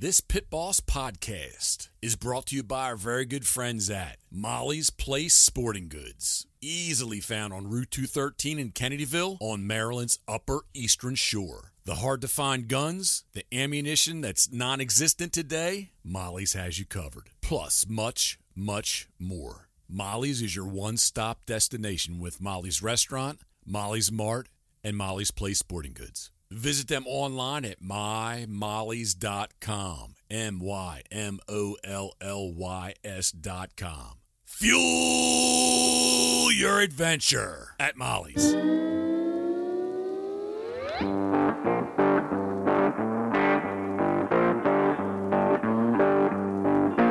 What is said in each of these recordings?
This Pit Boss podcast is brought to you by our very good friends at Molly's Place Sporting Goods. Easily found on Route 213 in Kennedyville on Maryland's Upper Eastern Shore. The hard to find guns, the ammunition that's non existent today, Molly's has you covered. Plus, much, much more. Molly's is your one stop destination with Molly's Restaurant, Molly's Mart, and Molly's Place Sporting Goods. Visit them online at mymollys.com. M Y M O L L Y S.com. Fuel your adventure at Molly's.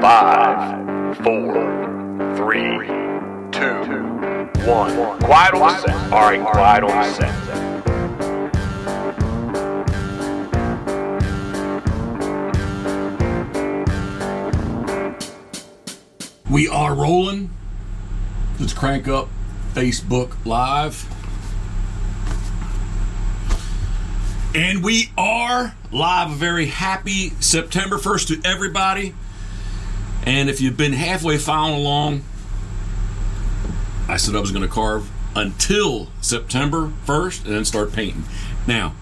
Five, four, three, two, one. Quiet on set. All right, quiet on set. We are rolling. Let's crank up Facebook Live. And we are live. A very happy September 1st to everybody. And if you've been halfway following along, I said I was going to carve until September 1st and then start painting. Now,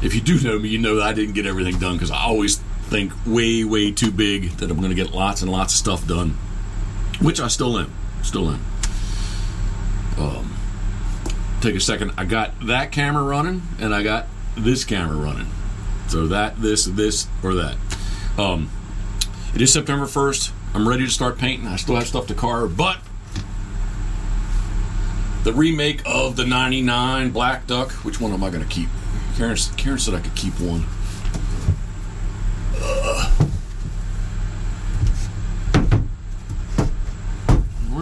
if you do know me, you know that I didn't get everything done because I always think way, way too big that I'm going to get lots and lots of stuff done, which I still am. Still am. Um, take a second. I got that camera running and I got this camera running. So that, this, this, or that. Um, it is September 1st. I'm ready to start painting. I still have stuff to carve, but the remake of the 99 Black Duck, which one am I going to keep? Karen, Karen said I could keep one. Uh,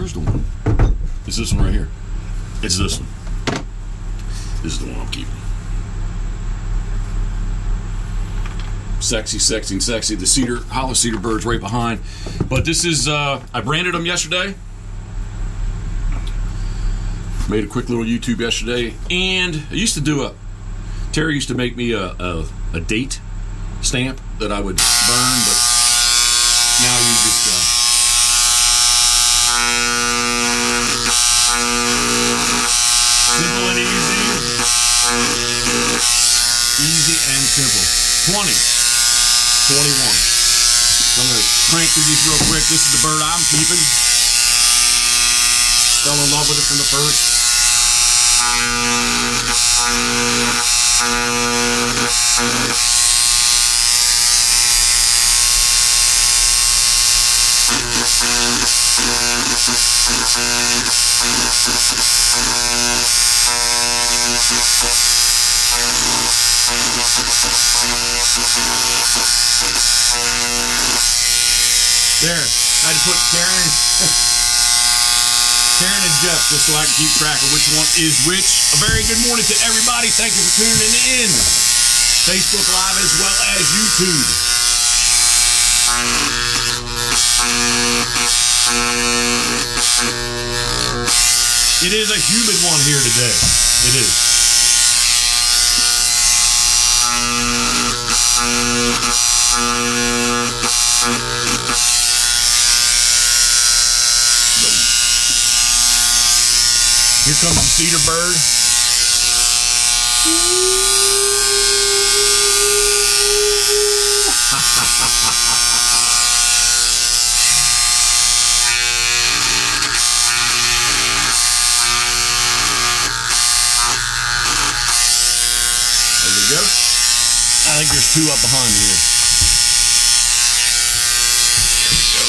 where's the one? It's this one right here. It's this one. This is the one I'm keeping. Sexy, sexy, and sexy. The cedar, hollow cedar birds right behind. But this is, uh, I branded them yesterday. Made a quick little YouTube yesterday. And I used to do a, Terry used to make me a, a, a date stamp that I would burn, but now you just, uh, simple and easy. Easy and simple. 20. 21. So I'm to crank through these real quick. This is the bird I'm keeping. Fell in love with it from the first. There. I had to put Karen, Karen and Jeff just so I can keep track of which one is which. A very good morning to everybody. Thank you for tuning in. Facebook Live as well as YouTube. It is a humid one here today. It is. Here comes the cedar bird. There we go. I think there's two up behind me here. There we go.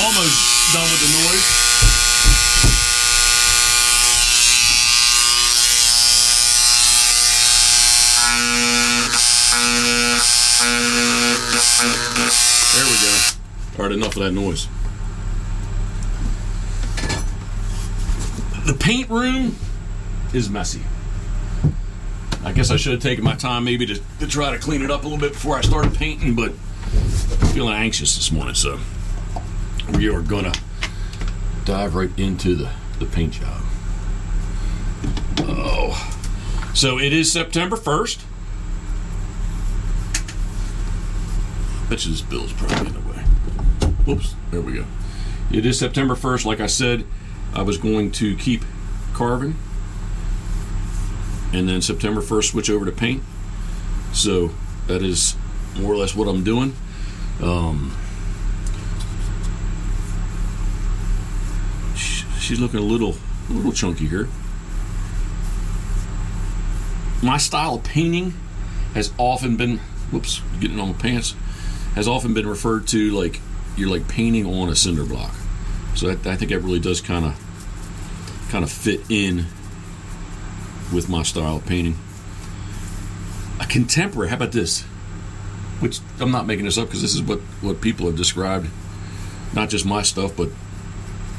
Almost done with the noise. There we go. Enough of that noise. The paint room is messy. I guess I should have taken my time maybe to, to try to clean it up a little bit before I started painting, but I'm feeling anxious this morning, so we are gonna dive right into the, the paint job. Oh. So it is September 1st. Bet you this bill's probably way. Whoops, there we go. It is September 1st. Like I said, I was going to keep carving. And then September 1st, switch over to paint. So that is more or less what I'm doing. Um, she's looking a little, a little chunky here. My style of painting has often been, whoops, getting on my pants, has often been referred to like you're like painting on a cinder block. So I, I think that really does kind of, kind of fit in with my style of painting. A contemporary, how about this? Which I'm not making this up because this is what, what people have described. Not just my stuff, but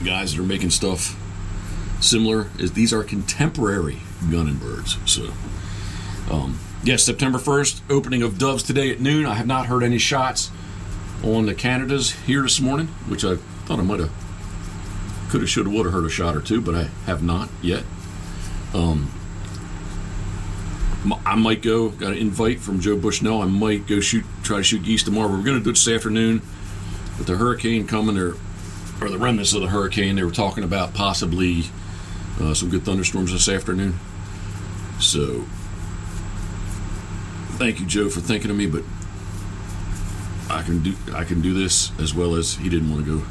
guys that are making stuff similar. Is these are contemporary gun and birds. So, um, yes, September 1st, opening of Doves today at noon. I have not heard any shots on the Canadas here this morning, which I thought I might have, could have, should have, would have heard a shot or two, but I have not yet. Um, I might go. Got an invite from Joe Bushnell. I might go shoot, try to shoot geese tomorrow. We're going to do it this afternoon. With the hurricane coming, there, or the remnants of the hurricane, they were talking about possibly uh, some good thunderstorms this afternoon. So, thank you, Joe, for thinking of me. But I can do I can do this as well as he didn't want to go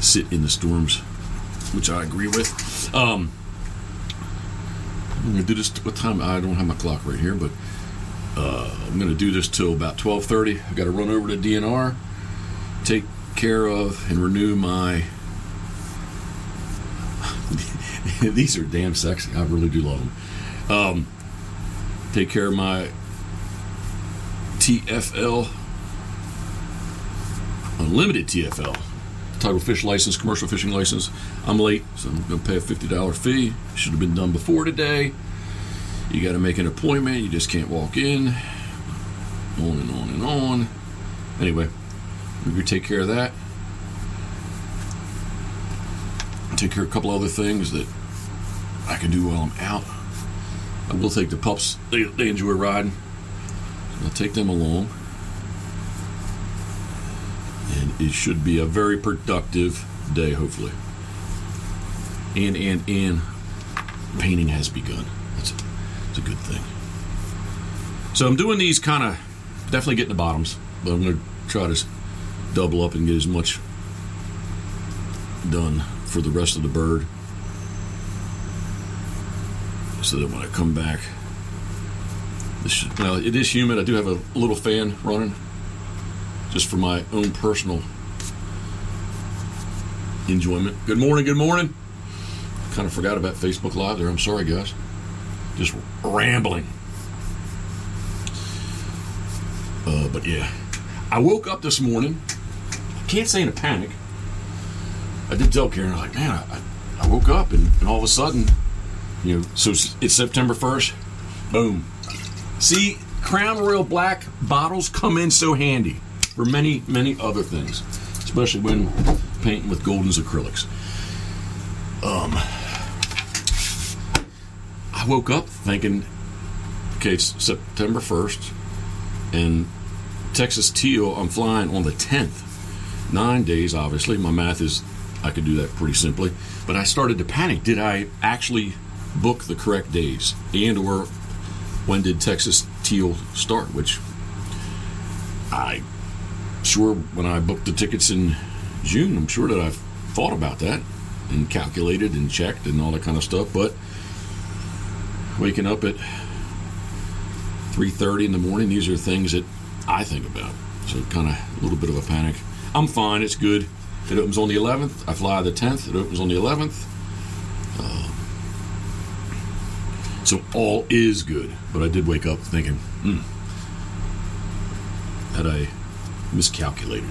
sit in the storms, which I agree with. Um, I'm gonna do this. What time? I don't have my clock right here, but uh, I'm gonna do this till about 12:30. I got to run over to DNR, take care of, and renew my. These are damn sexy. I really do love them. Um, take care of my TFL, unlimited TFL, tidal fish license, commercial fishing license. I'm late, so I'm going to pay a $50 fee. Should have been done before today. You got to make an appointment. You just can't walk in. On and on and on. Anyway, we could take care of that. Take care of a couple other things that I can do while I'm out. I will take the pups. They, they enjoy riding. I'll take them along. And it should be a very productive day, hopefully. And, and, and painting has begun. That's a, that's a good thing. So I'm doing these kind of, definitely getting the bottoms, but I'm going to try to double up and get as much done for the rest of the bird so that when I come back, well, it is humid. I do have a little fan running just for my own personal enjoyment. Good morning, good morning. Kind of forgot about Facebook Live there. I'm sorry, guys. Just rambling. Uh, but yeah, I woke up this morning. I can't say in a panic. I did tell Karen, I'm like, man, I, I woke up and, and all of a sudden, you know, so it's September 1st. Boom. See, Crown Royal Black bottles come in so handy for many, many other things, especially when painting with Golden's acrylics. Um, I woke up thinking, okay, it's September 1st, and Texas Teal, I'm flying on the 10th. Nine days, obviously. My math is, I could do that pretty simply. But I started to panic. Did I actually book the correct days? And or when did Texas Teal start? Which I sure when I booked the tickets in June, I'm sure that I've thought about that and calculated and checked and all that kind of stuff. But waking up at 3:30 in the morning, these are things that I think about. So kind of a little bit of a panic. I'm fine. It's good. It opens on the 11th. I fly the 10th. It opens on the 11th. Uh, so all is good. But I did wake up thinking, hmm, that I miscalculated.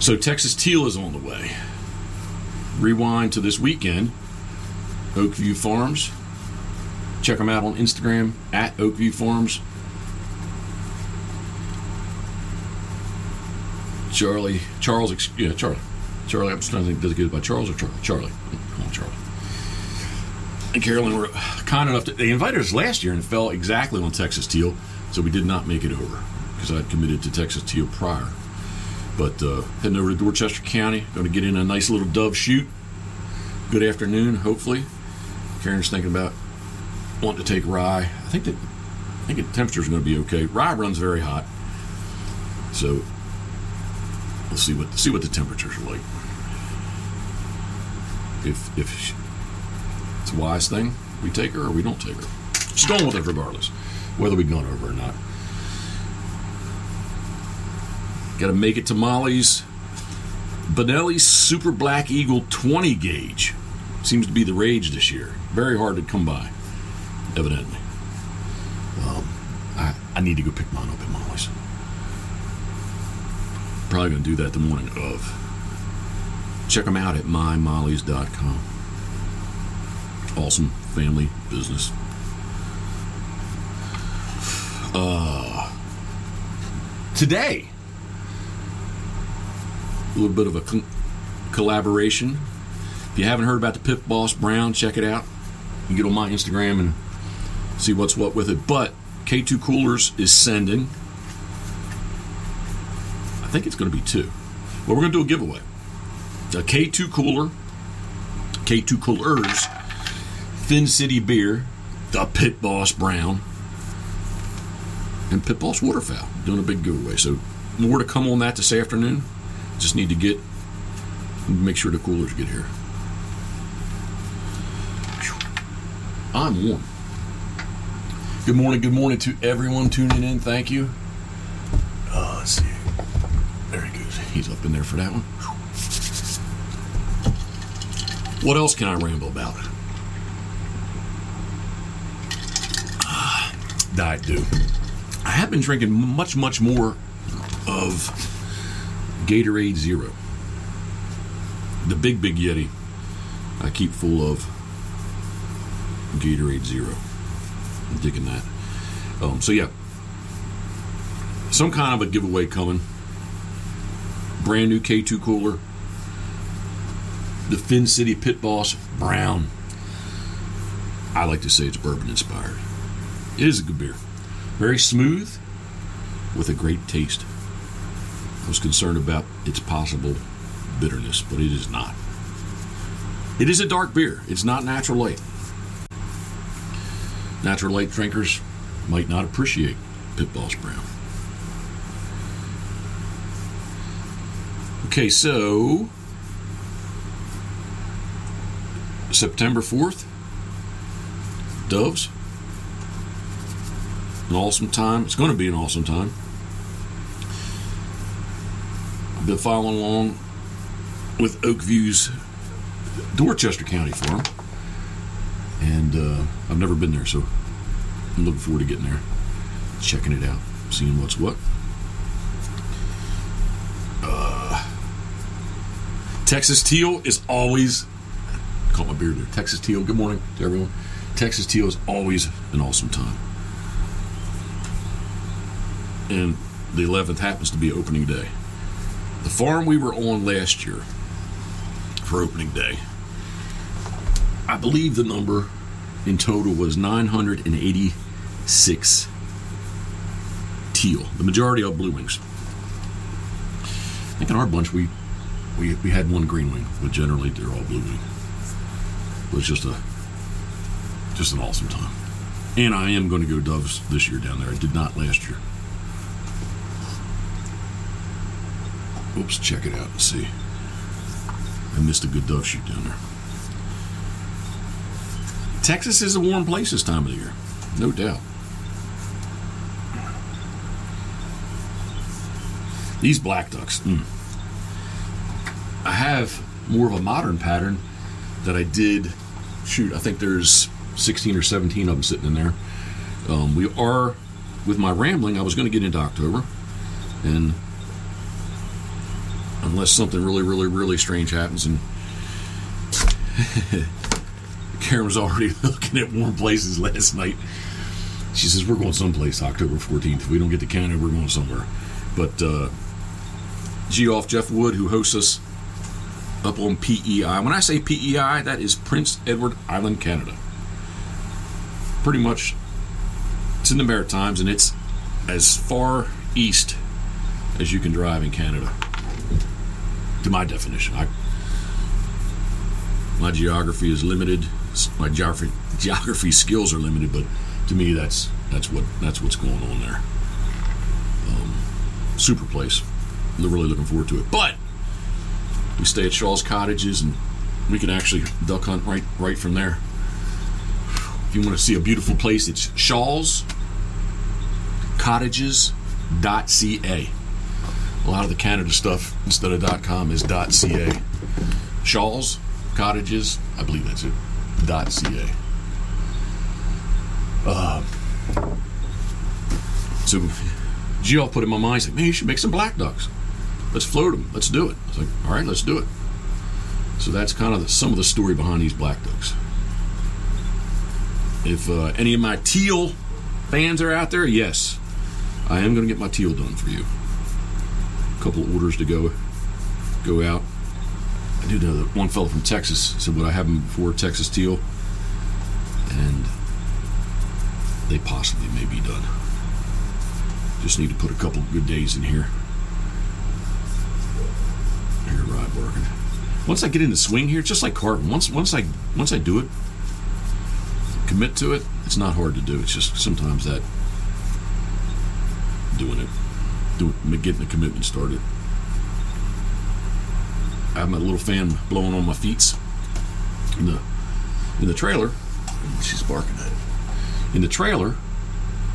So Texas Teal is on the way. Rewind to this weekend. Oakview Farms. Check them out on Instagram at Oakview Farms. Charlie, Charles, yeah, Charlie. Charlie, I'm just trying to think, does it by Charles or Charlie? Charlie. Come on, Charlie. And Carolyn were kind enough to, they invited us last year and fell exactly on Texas Teal, so we did not make it over because I'd committed to Texas Teal prior. But uh, heading over to Dorchester County, going to get in a nice little dove shoot. Good afternoon, hopefully. Karen's thinking about wanting to take rye. I think that I think the temperature's going to be okay. Rye runs very hot, so we'll see what see what the temperatures are like. If if it's a wise thing, we take her or we don't take her. She's going with us regardless, whether we've gone over or not. Got to make it to Molly's. Benelli's Super Black Eagle 20 gauge seems to be the rage this year. Very hard to come by, evidently. Um, I, I need to go pick mine up at Molly's. Probably going to do that the morning of. Check them out at mymollys.com. Awesome family business. Uh, today, a little bit of a collaboration. If you haven't heard about the Pit Boss Brown, check it out. You can get on my Instagram and see what's what with it. But K2 Coolers is sending, I think it's going to be two. Well, we're going to do a giveaway. A K2 Cooler, K2 Coolers, Fin City Beer, the Pit Boss Brown, and Pit Boss Waterfowl. Doing a big giveaway. So more to come on that this afternoon. Just need to get make sure the coolers get here. I'm warm. Good morning, good morning to everyone tuning in. Thank you. Uh, let's see. There he goes. He's up in there for that one. What else can I ramble about? Diet do. I have been drinking much, much more of Gatorade Zero. The big, big Yeti I keep full of Gatorade Zero. I'm digging that. Um, so, yeah. Some kind of a giveaway coming. Brand new K2 cooler. The Fin City Pit Boss Brown. I like to say it's bourbon inspired. It is a good beer. Very smooth with a great taste. I was concerned about its possible bitterness, but it is not. It is a dark beer. It's not natural light. Natural light drinkers might not appreciate Pit Boss Brown. Okay, so September 4th, Doves. An awesome time. It's going to be an awesome time. I've been following along with Oakview's Dorchester County Farm, and uh, I've never been there, so I'm looking forward to getting there, checking it out, seeing what's what. Uh, Texas Teal is always caught my beard there. Texas Teal. Good morning to everyone. Texas Teal is always an awesome time, and the 11th happens to be opening day. The farm we were on last year for opening day, I believe the number in total was 986 teal. The majority of blue wings. I think in our bunch we we, we had one green wing, but generally they're all blue wing. It was just a just an awesome time. And I am going to go doves this year down there. I did not last year. Oops, check it out and see. I missed a good dove shoot down there. Texas is a warm place this time of the year, no doubt. These black ducks, mm. I have more of a modern pattern that I did shoot. I think there's 16 or 17 of them sitting in there. Um, we are, with my rambling, I was going to get into October, and unless something really, really, really strange happens, and Karen was already looking at warm places last night. She says we're going someplace October 14th. If we don't get to Canada, we're going somewhere. But uh, Geoff Jeff Wood, who hosts us up on PEI. When I say PEI, that is Prince Edward Island, Canada. Pretty much, it's in the Maritimes, and it's as far east as you can drive in Canada. To my definition, I, my geography is limited. My geography geography skills are limited, but to me, that's that's what that's what's going on there. Um, super place. I'm really looking forward to it. But we stay at Shaw's Cottages, and we can actually duck hunt right right from there. If you want to see a beautiful place, it's Shaw's Cottages.ca. A lot of the Canada stuff instead of .com is .ca. Shawls, Cottages, I believe that's it. .ca. Uh, so Gio put in my mind, he's like, man, you should make some black ducks. Let's float them. Let's do it. I was like, all right, let's do it. So that's kind of the, some of the story behind these black ducks. If uh, any of my teal fans are out there, yes, I am going to get my teal done for you. Couple orders to go go out. I do know that one fellow from Texas said, "Would I have them before Texas teal?" And they possibly may be done. Just need to put a couple good days in here. Here, ride working. Once I get in the swing here, just like carving. Once once I once I do it, commit to it, it's not hard to do. It's just sometimes that doing it, doing getting the commitment started. I have my little fan blowing on my feet in the in the trailer. She's barking at it. In the trailer,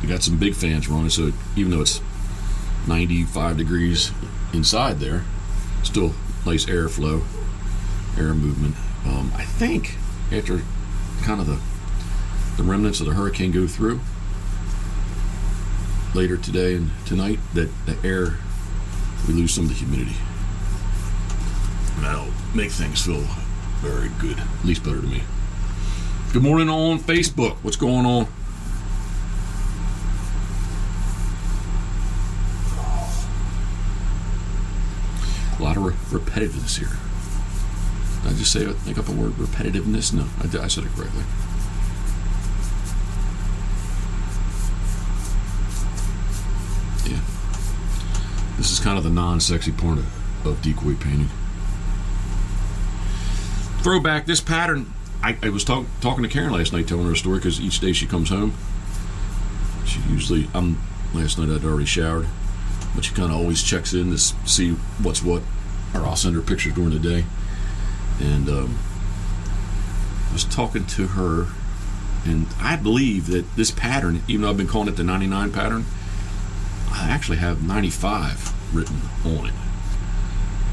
we got some big fans running, so even though it's 95 degrees inside there, still nice airflow, air movement. Um, I think after kind of the the remnants of the hurricane go through later today and tonight, that the air we lose some of the humidity. That'll make things feel very good, at least better to me. Good morning on Facebook. What's going on? A lot of re- repetitiveness here. Did I just say, think up a word, repetitiveness? No, I, I said it correctly. This is kind of the non sexy part of, of decoy painting. Throwback, this pattern, I, I was talk, talking to Karen last night, telling her a story because each day she comes home, she usually, I'm, last night I'd already showered, but she kind of always checks in to see what's what, or I'll send her pictures during the day. And um, I was talking to her, and I believe that this pattern, even though I've been calling it the 99 pattern, I actually have 95 written on it,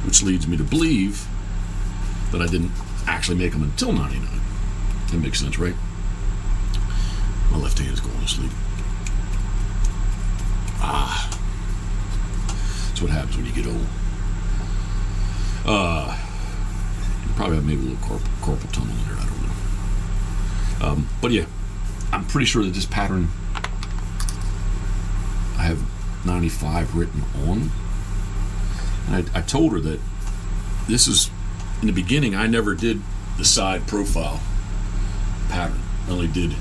which leads me to believe that I didn't actually make them until 99. That makes sense, right? My left hand is going to sleep. Ah. That's what happens when you get old. Uh, you probably have maybe a little carp- carpal tunnel in there. I don't know. Um, but yeah, I'm pretty sure that this pattern I have 95 written on. I, I told her that this is in the beginning. I never did the side profile pattern. I only did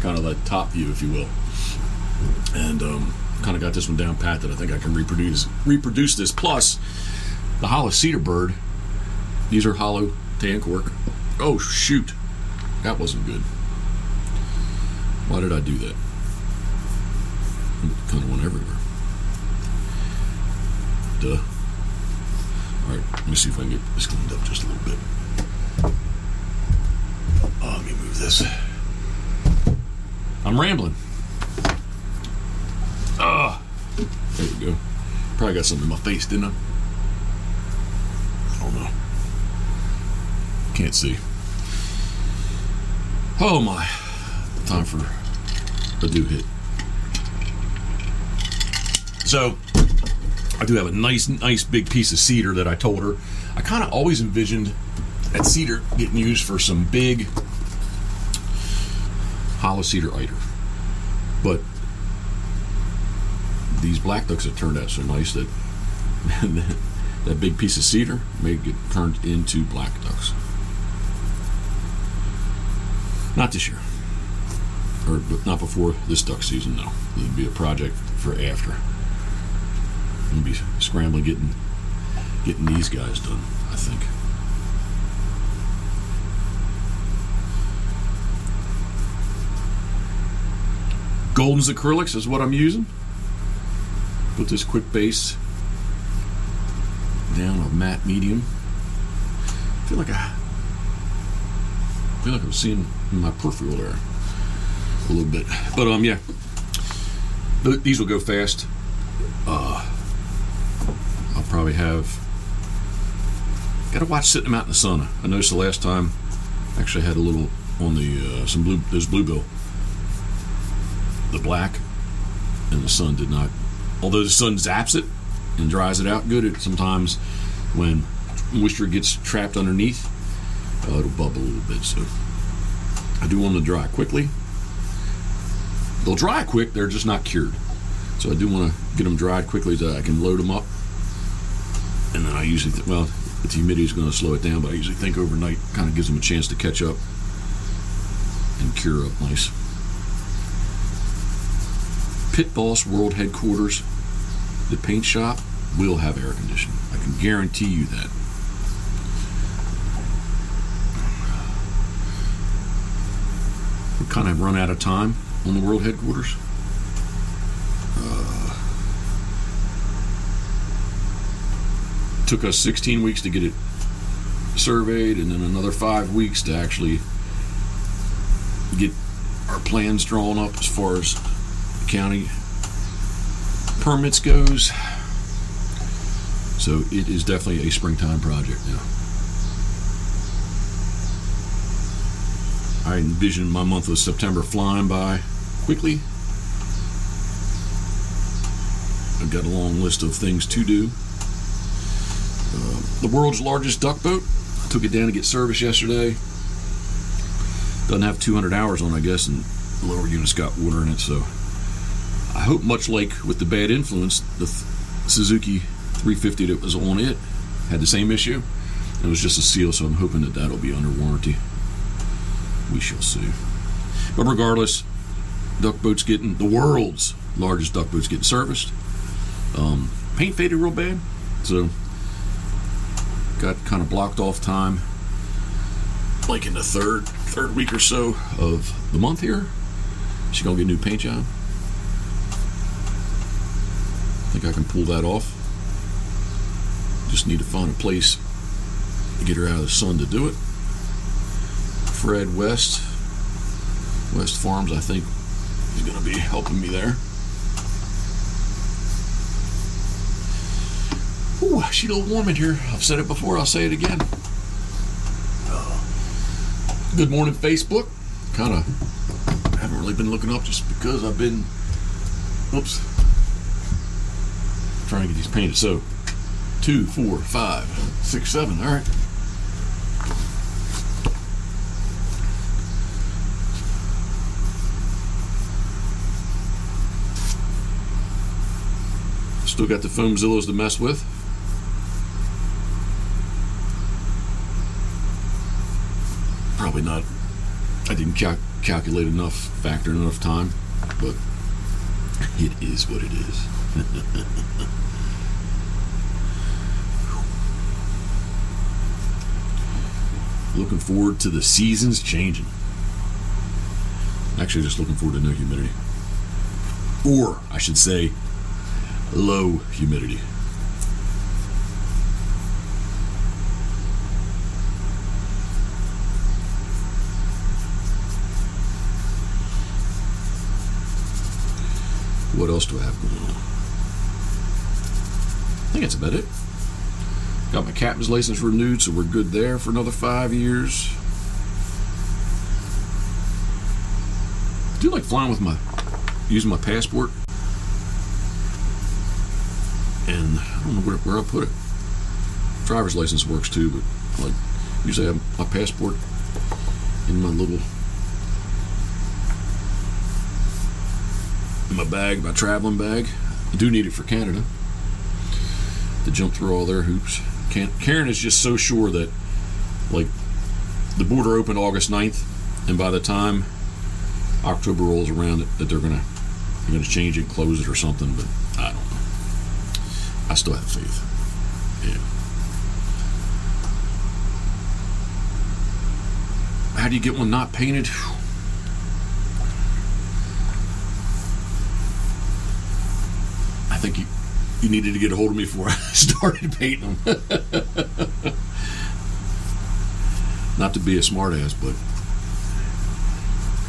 kind of the top view, if you will, and um, kind of got this one down pat that I think I can reproduce reproduce this. Plus, the hollow cedar bird. These are hollow tan cork. Oh shoot, that wasn't good. Why did I do that? Kind of went everywhere. Duh. All right, let me see if I can get this cleaned up just a little bit. Oh, let me move this. I'm rambling. Ah, there we go. Probably got something in my face, didn't I? I don't know. Can't see. Oh my! Time for a do hit. So, I do have a nice, nice big piece of cedar that I told her. I kind of always envisioned that cedar getting used for some big hollow cedar eider. But these black ducks have turned out so nice that that big piece of cedar may get turned into black ducks. Not this year, or not before this duck season. No, it'll be a project for after. We'll be scrambling getting getting these guys done. I think. Golden's acrylics is what I'm using. Put this quick base down a matte medium. I feel like I, I feel like I'm seeing my peripheral there a little bit, but um yeah, Th- these will go fast. Uh, probably have. Got to watch sitting out in the sun. I noticed the last time, actually had a little on the uh, some blue those bluebill. The black and the sun did not. Although the sun zaps it and dries it out good, it sometimes when moisture gets trapped underneath, uh, it'll bubble a little bit. So I do want them to dry quickly. They'll dry quick. They're just not cured. So I do want to get them dried quickly so I can load them up. And then I usually, th- well, the humidity is going to slow it down, but I usually think overnight kind of gives them a chance to catch up and cure up nice. Pit Boss World Headquarters, the paint shop, will have air conditioning. I can guarantee you that. We kind of run out of time on the World Headquarters. Uh, took us 16 weeks to get it surveyed and then another five weeks to actually get our plans drawn up as far as county permits goes. So it is definitely a springtime project now. I envision my month of september flying by quickly. I've got a long list of things to do the world's largest duck boat. I took it down to get service yesterday. Doesn't have 200 hours on, I guess, and the lower unit's got water in it. So I hope, much like with the bad influence, the th- Suzuki 350 that was on it had the same issue. It was just a seal, so I'm hoping that that'll be under warranty. We shall see. But regardless, duck boat's getting the world's largest duck boat's getting serviced. Um, paint faded real bad, so got kind of blocked off time like in the third third week or so of the month here. She's gonna get a new paint job. I think I can pull that off. Just need to find a place to get her out of the sun to do it. Fred West West Farms I think is gonna be helping me there Ooh, she's a little warm in here. I've said it before, I'll say it again. Uh, good morning, Facebook. Kind of haven't really been looking up just because I've been, oops, trying to get these painted. So, two, four, five, six, seven. All right. Still got the foamzillas to mess with. probably not. I didn't cal- calculate enough, factor in enough time, but it is what it is. looking forward to the seasons changing. Actually, just looking forward to no humidity. Or, I should say, low humidity. What else do I have going on? I think that's about it. Got my captain's license renewed, so we're good there for another five years. I do like flying with my using my passport. And I don't know where, where I put it. Driver's license works too, but like usually I have my passport in my little my bag, my traveling bag. I do need it for Canada. to jump through all their hoops. Karen is just so sure that, like, the border opened August 9th, and by the time October rolls around, that they're gonna they're gonna change it, close it, or something. But I don't know. I still have faith. Yeah. How do you get one not painted? Think you you needed to get a hold of me before I started painting them. Not to be a smartass, but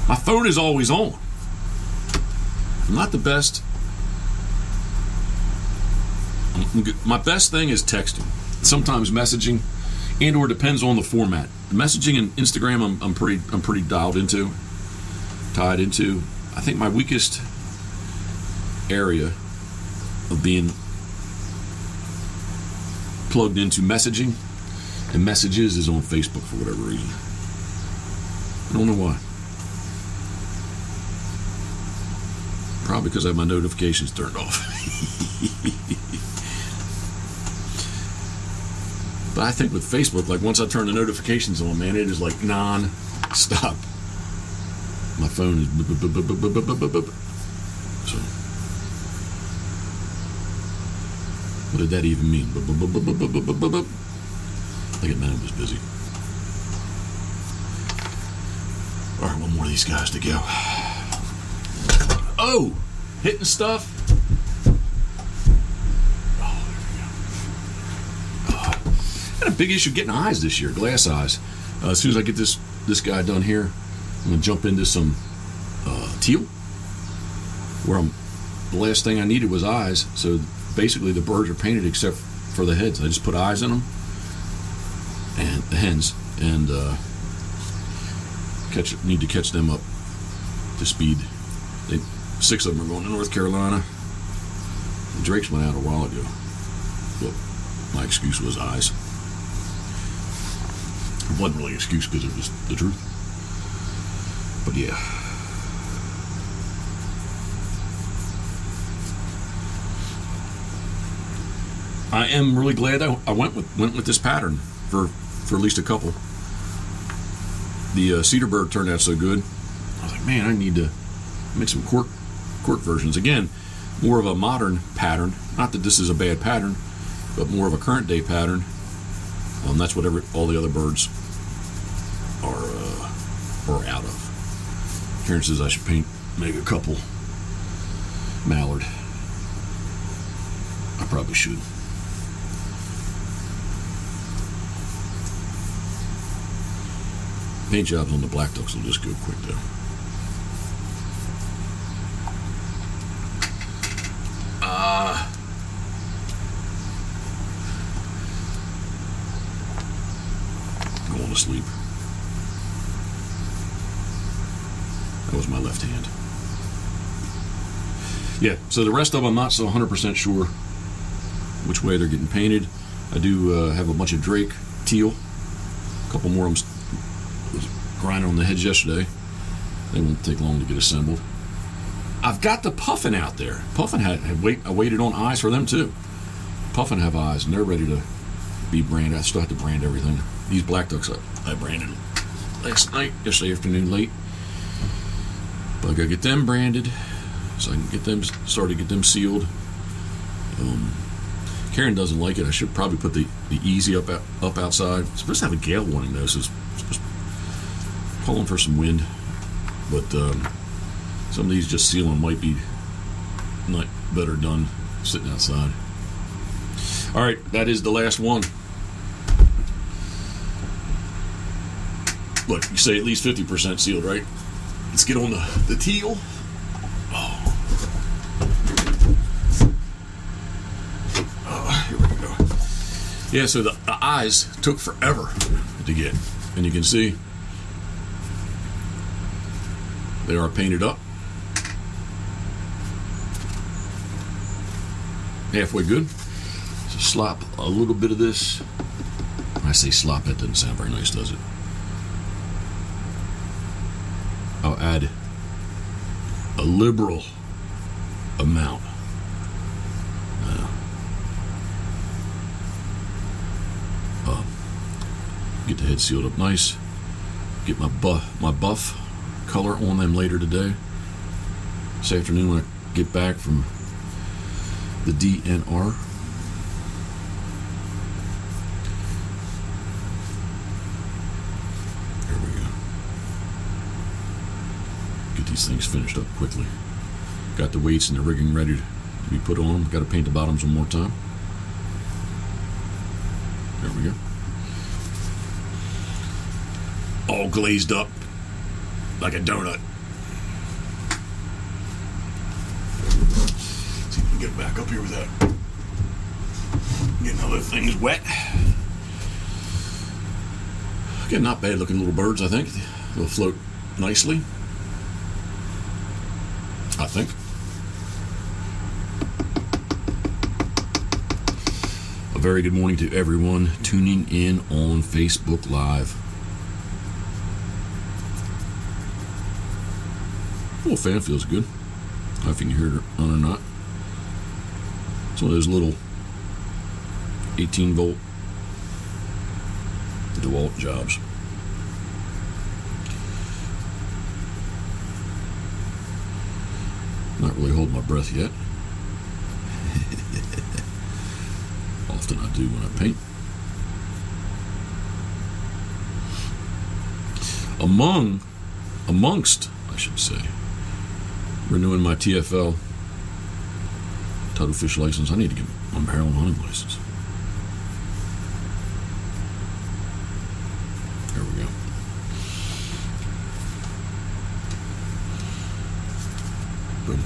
my phone is always on. I'm not the best. My best thing is texting. Sometimes messaging, and or depends on the format. Messaging and Instagram, I'm, I'm pretty I'm pretty dialed into, tied into. I think my weakest area of being plugged into messaging and messages is on Facebook for whatever reason. I don't know why. Probably because I have my notifications turned off. but I think with Facebook, like once I turn the notifications on, man, it is like non-stop. My phone is. What did that even mean? Look at man was busy. All right, one more of these guys to go. Oh, hitting stuff. Oh, oh. had a big issue getting eyes this year, glass eyes. Uh, as soon as I get this this guy done here, I'm gonna jump into some uh, teal. Where I'm, the last thing I needed was eyes, so basically the birds are painted except for the heads. I just put eyes in them and the hens and uh, catch need to catch them up to speed. They, six of them are going to North Carolina. Drakes went out a while ago. Well, my excuse was eyes. It wasn't really an excuse because it was the truth. But yeah. I am really glad I, I went with went with this pattern for for at least a couple. The uh, cedar bird turned out so good. I was like, man, I need to make some cork cork versions again. More of a modern pattern. Not that this is a bad pattern, but more of a current day pattern. Um, that's what every, all the other birds are uh, are out of. Karen says I should paint, make a couple mallard. I probably should. Paint jobs on the black ducks will just go quick though. Uh, going to sleep. That was my left hand. Yeah, so the rest of them I'm not so 100% sure which way they're getting painted. I do uh, have a bunch of Drake teal. A couple more of them grinding on the heads yesterday. They won't take long to get assembled. I've got the puffin out there. Puffin had, had wait. I waited on eyes for them too. Puffin have eyes, and they're ready to be branded. I still have to brand everything. These black ducks I, I branded them last night, yesterday afternoon, late. But I gotta get them branded so I can get them started, get them sealed. Um, Karen doesn't like it. I should probably put the, the easy up up outside. It's supposed to have a gale warning though, so it's pulling for some wind. But um, some of these just sealing might be not better done sitting outside. All right, that is the last one. Look, you say at least fifty percent sealed, right? Let's get on the the teal. Here we go. Yeah, so the, the eyes took forever to get. And you can see they are painted up. Halfway good. So slop a little bit of this. When I say slop, that doesn't sound very nice, does it? I'll add a liberal amount. Uh, uh, get the head sealed up nice. Get my buff, my buff color on them later today. This afternoon when I get back from the DNR. There we go. Get these things finished up quickly. Got the weights and the rigging ready to be put on. Got to paint the bottoms one more time. There we go. All glazed up like a donut. See if we can get back up here with that. Getting other things wet. Again, not bad looking little birds, I think. They'll float nicely. I think. A very good morning to everyone tuning in on Facebook Live. Well, fan feels good. I don't know if you can hear it on or not. It's one of those little 18 volt DeWalt jobs. Not really holding my breath yet. Often I do when I paint. Among, amongst, I should say, renewing my TFL tidal fish license, I need to get my Maryland hunting license. There we go. Boom.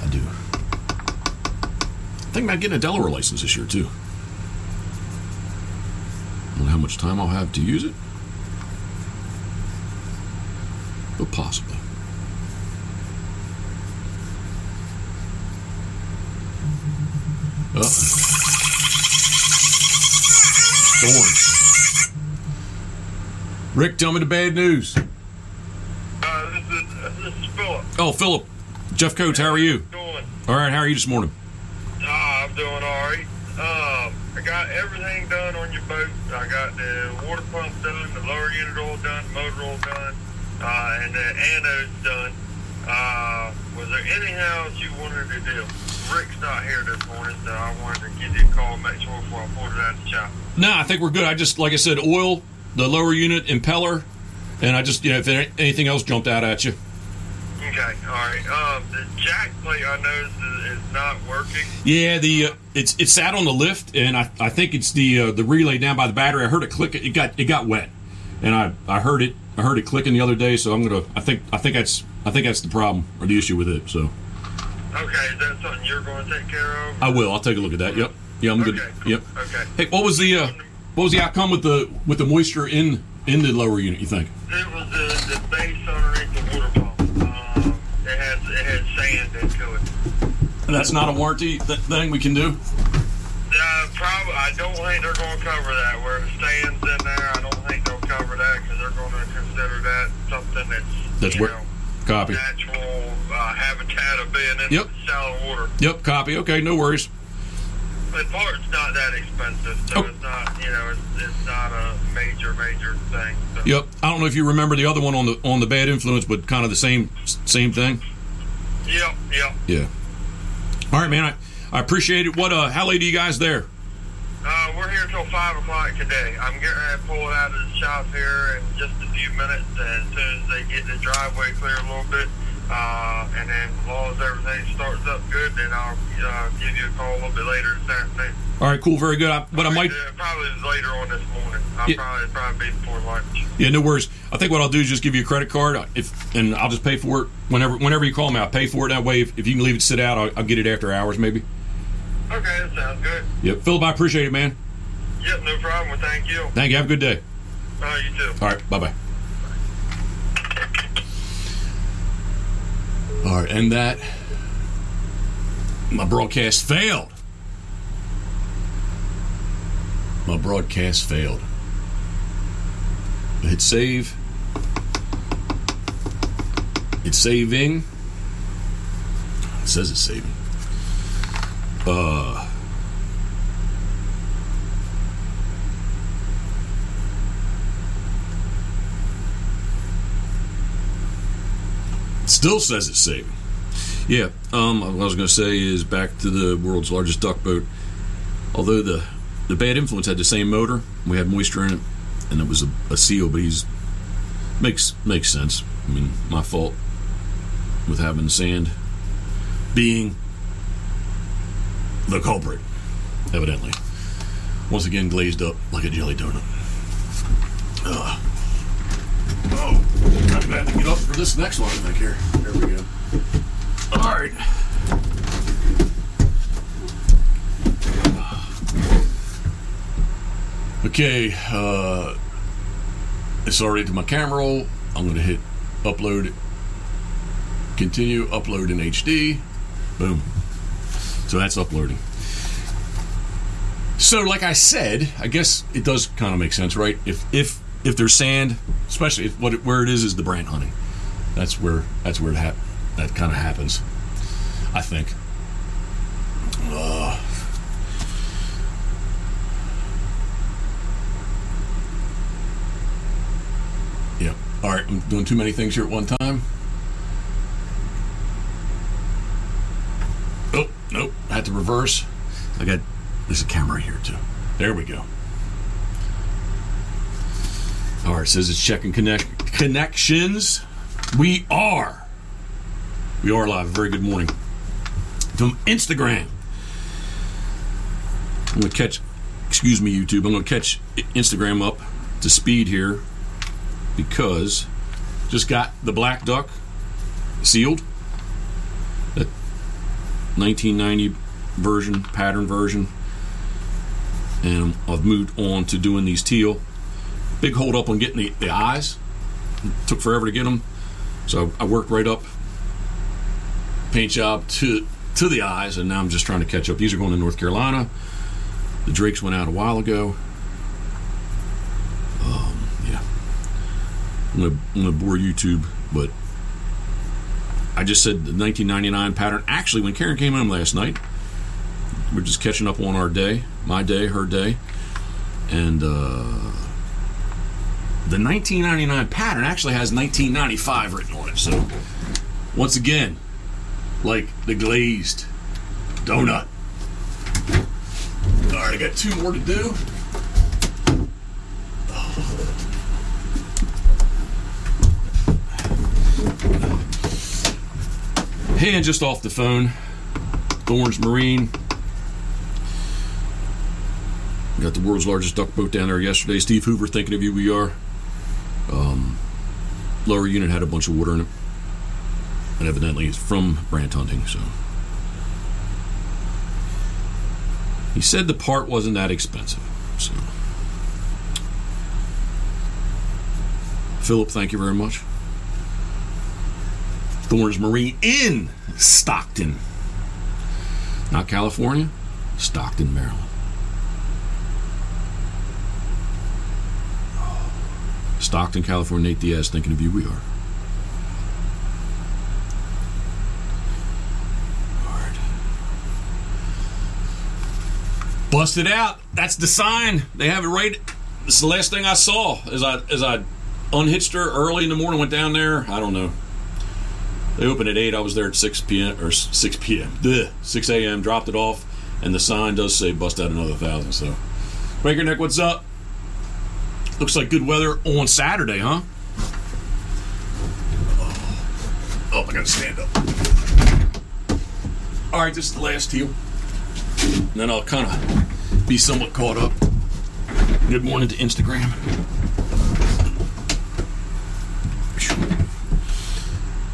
I do. Think about getting a Delaware license this year too. I don't know how much time I'll have to use it, but possibly. Uh. Rick, tell me the bad news. Uh, this is uh, this is Philip. Oh, Philip. Jeff Coates, how are you? Doing? All right, how are you this morning? Ah, I'm doing all right. Um, I got everything done on your boat. I got the water pump done, the lower unit oil done, motor oil done, uh, and the anodes done. Uh, was there anything else you wanted to do? Rick's not here this morning, so I wanted to give you a call, and make sure before I pulled it out of the shop. No, I think we're good. I just, like I said, oil, the lower unit, impeller, and I just, you know, if anything else jumped out at you. Okay, all right. Um, the jack plate I noticed is, is not working. Yeah, the uh, it's it sat on the lift, and I, I think it's the uh, the relay down by the battery. I heard it click. It got it got wet, and I, I heard it I heard it clicking the other day. So I'm gonna I think I think that's I think that's the problem or the issue with it. So Okay, is that something you're going to take care of? I will. I'll take a look at that. Yep. Yeah, I'm good. Cool. Yep. Okay. Hey, what was the uh, what was the outcome with the with the moisture in in the lower unit? You think? It was the, the base underneath the water pump. Um, it has it had it. That's not a warranty th- thing we can do. Uh, probably, I don't think they're going to cover that. Where it stands in there, I don't think they'll cover that because they're going to consider that something that's That's where- know, Copy. natural uh, habitat of being in Yep. shallow water. Yep. Copy. Okay. No worries. The part's not that expensive, so Oh. it's not you know it's, it's not a major major thing. So. Yep. I don't know if you remember the other one on the on the bad influence, but kind of the same same thing. Yep. Yep. Yeah. All right, man. I, I appreciate it. What? Uh, how late are you guys there? Uh, we're here till five o'clock today. I'm getting ready to pull it out of the shop here in just a few minutes, and as soon as they get the driveway clear a little bit, uh, and then as long as everything starts up good, then I'll uh, give you a call a little bit later this afternoon. All right, cool, very good. I, but I might. Uh, probably later on this morning. I'll Yeah. probably probably be before lunch. Yeah, no worries. I think what I'll do is just give you a credit card, if and I'll just pay for it whenever whenever you call me. I'll pay for it that way. If, if you can leave it sit out, I'll, I'll get it after hours, maybe. Okay, that sounds good. Yep, Philip, I appreciate it, man. Yep, no problem. Well, thank you. Thank you. Have a good day. You too. All right, bye bye. All right, and that my broadcast failed. My broadcast failed. Hit save. It's saving. It says it's saving. Uh. Still says it's saving. Yeah, um, what I was going to say is back to the world's largest duck boat. Although the the bad influence had the same motor, we had moisture in it, and it was a, a seal. But he's makes makes sense. I mean, my fault with having sand being the culprit, evidently. Once again, glazed up like a jelly donut. Ugh. Oh, I'm gonna have to get up for this next one. I think here. There we go. All right. Okay, uh, it's already to my camera roll. I'm going to hit upload, continue, upload in HD. Boom. So that's uploading. So, like I said, I guess it does kind of make sense, right? If if if there's sand, especially if what it, where it is is the brant hunting, that's where that's where it hap- that kind of happens. I think. Yeah. All right. I'm doing too many things here at one time. Oh nope. I had to reverse. I got there's a camera here too. There we go. All right. Says it's checking connect connections. We are. We are live. Very good morning. From Instagram. I'm going to catch, excuse me, YouTube. I'm going to catch Instagram up to speed here because just got the black duck sealed. That 1990 version, pattern version. And I've moved on to doing these teal. Big hold up on getting the, the eyes. took forever to get them. So I worked right up paint job to to the eyes, and now I'm just trying to catch up. These are going to North Carolina. The Drakes went out a while ago. Um, yeah, I'm gonna bore YouTube, but I just said the 1999 pattern. Actually, when Karen came home last night, we're just catching up on our day, my day, her day, and uh, the 1999 pattern actually has 1995 written on it. So once again, like the glazed donut. All right, I got two more to do. Hand just off the phone. Thorns Marine. Got the world's largest duck boat down there yesterday. Steve Hoover, thinking of you, we are. Lower unit had a bunch of water in it and evidently it's from brant hunting. So he said the part wasn't that expensive. So Philip, thank you very much. Thorns Marine in Stockton, not California, Stockton, Maryland. Stockton, California. Nate Diaz, thinking of you. We are. Busted out. That's the sign. They have it right. It's the last thing I saw as I as I unhitched her early in the morning. Went down there. I don't know. They opened at eight. I was there at six p.m. or six p.m. Six a.m. Dropped it off, and the sign does say "bust out another thousand. So, Breaker Neck, what's up? Looks like good weather on Saturday, huh? Oh, oh, I gotta stand up. All right, this is the last heel. And then I'll kind of be somewhat caught up. Good morning to Instagram.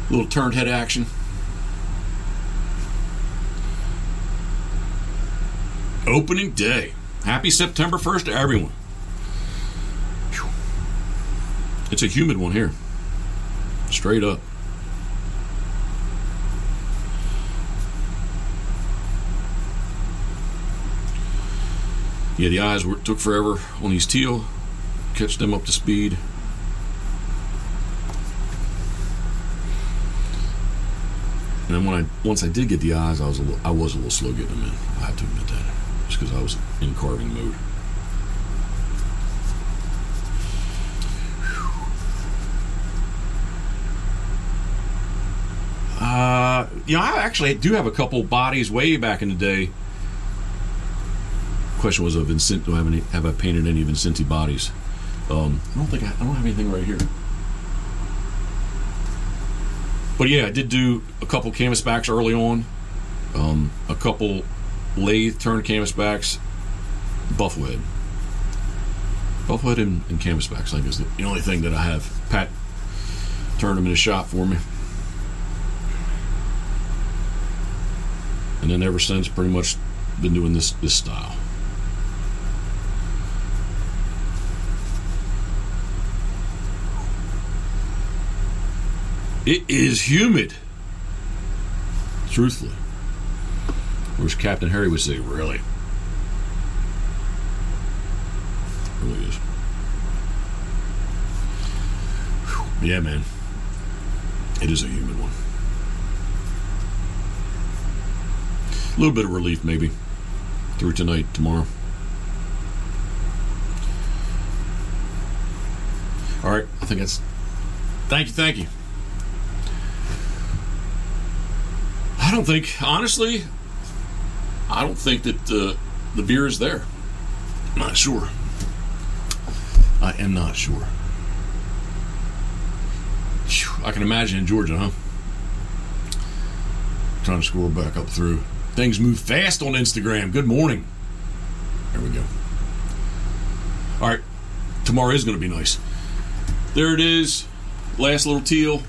Little turned head action. Opening day. Happy September 1st to everyone. It's a humid one here. Straight up. Yeah, the eyes were, took forever on these teal. Catch them up to speed. And then when I once I did get the eyes, I was a little, I was a little slow getting them in. I have to admit that, just because I was in carving mode. Uh, you know, I actually do have a couple bodies way back in the day. Question was of Vincent. Do I have any? Have I painted any Vincenti bodies? Um, I don't think I, I don't have anything right here. But yeah, I did do a couple canvas backs early on. Um, a couple lathe turned canvas backs, buffalo head. Buffalo head and, and canvas backs, I think, is the, the only thing that I have. Pat turned them in his shop for me. And then ever since, pretty much been doing this this style. It is humid. Truthfully. Wish Captain Harry would say, really? Really is. Whew. Yeah, man. It is a humid one. A little bit of relief, maybe, through tonight, tomorrow. All right, I think that's. Thank you, thank you. I don't think, honestly, I don't think that uh, the beer is there. I'm not sure. I am not sure. I can imagine in Georgia, huh? Trying to scroll back up through. Things move fast on Instagram. Good morning. There we go. All right. Tomorrow is going to be nice. There it is. Last little teal.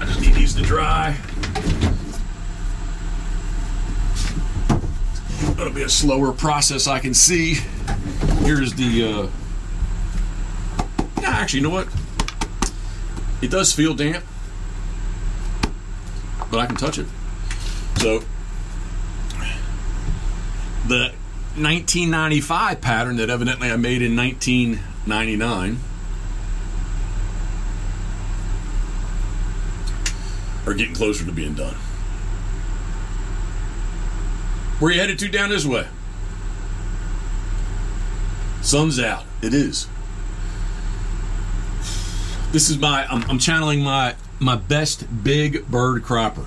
I just need these to dry. It'll be a slower process, I can see. Here's the. Uh... Actually, you know what? It does feel damp but I can touch it. So the 1995 pattern that evidently I made in 1999 are getting closer to being done. Where are you headed to down this way? Sun's out. It is. This is my. I'm, I'm channeling my my best big bird cropper.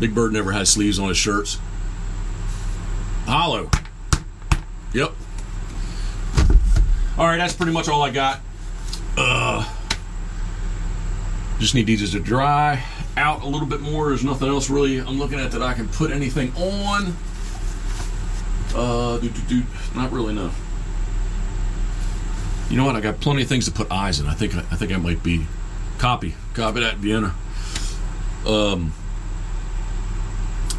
Big bird never has sleeves on his shirts. Hollow. Yep. All right, that's pretty much all I got. Uh, just need these to dry out a little bit more. There's nothing else really I'm looking at that I can put anything on. Uh, do, do, do. not really no. You know what? I got plenty of things to put eyes in. I think I think I might be copy copy that Vienna. Um,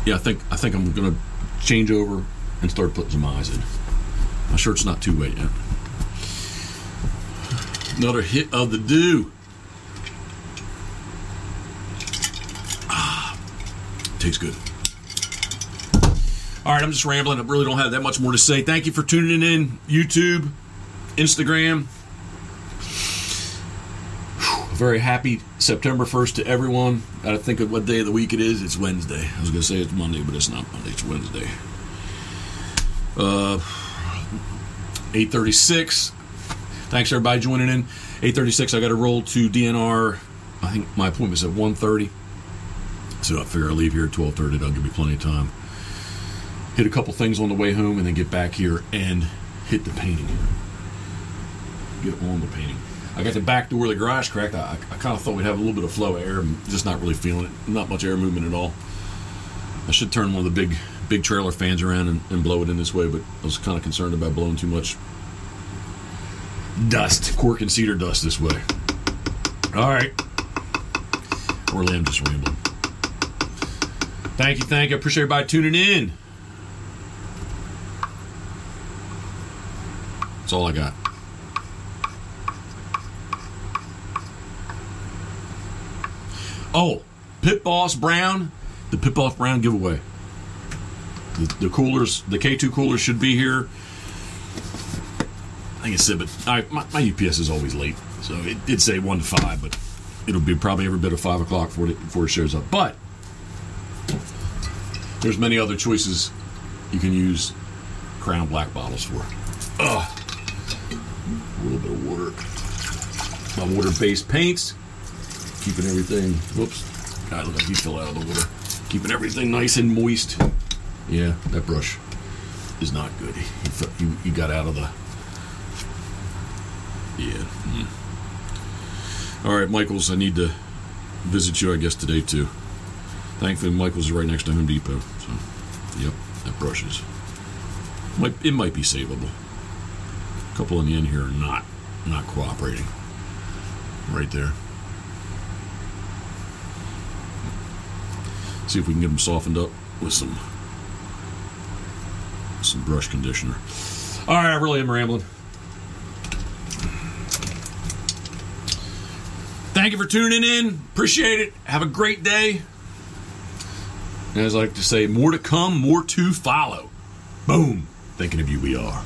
yeah, I think I think I'm gonna change over and start putting some eyes in. My shirt's not too wet yet. Another hit of the dew. Ah, tastes good. All right, I'm just rambling. I really don't have that much more to say. Thank you for tuning in, YouTube, Instagram. Very happy September 1st to everyone. Gotta think of what day of the week it is. It's Wednesday. I was gonna say it's Monday, but it's not Monday. It's Wednesday. Uh, 8:36. Thanks everybody joining in. 8:36. I got to roll to DNR. I think my appointment's at 1:30. So I figure I'll leave here at 12:30. That'll give me plenty of time. Hit a couple things on the way home, and then get back here and hit the painting. Get on the painting. I got the back door of the garage cracked. I, I kind of thought we'd have a little bit of flow of air. I'm just not really feeling it. Not much air movement at all. I should turn one of the big big trailer fans around and, and blow it in this way, but I was kind of concerned about blowing too much dust, cork and cedar dust this way. All right. Or I'm just rambling. Thank you, thank you. I appreciate everybody tuning in. That's all I got. Oh, Pit Boss Brown, the Pit Boss Brown giveaway. The, the coolers, the K2 coolers should be here. I think it said, but I, my, my UPS is always late, so it did say one to five, but it'll be probably every bit of five o'clock before it, before it shows up. But there's many other choices you can use Crown Black bottles for. Ugh. A little bit of water. My water-based paints, keeping everything. Whoops, God, look like he fell out of the water. Keeping everything nice and moist. Yeah, that brush is not good. He, he, he got out of the. Yeah. mm. All right, Michaels, I need to visit you, I guess, today too. Thankfully, Michaels is right next to Home Depot. So, yep, that brush is. Might, it might be savable. A couple in the end here are not not cooperating. Right there. See if we can get them softened up with some some brush conditioner. All right, I really am rambling. Thank you for tuning in. Appreciate it. Have a great day. And as I like to say, more to come, more to follow. Boom. Thinking of you, we are.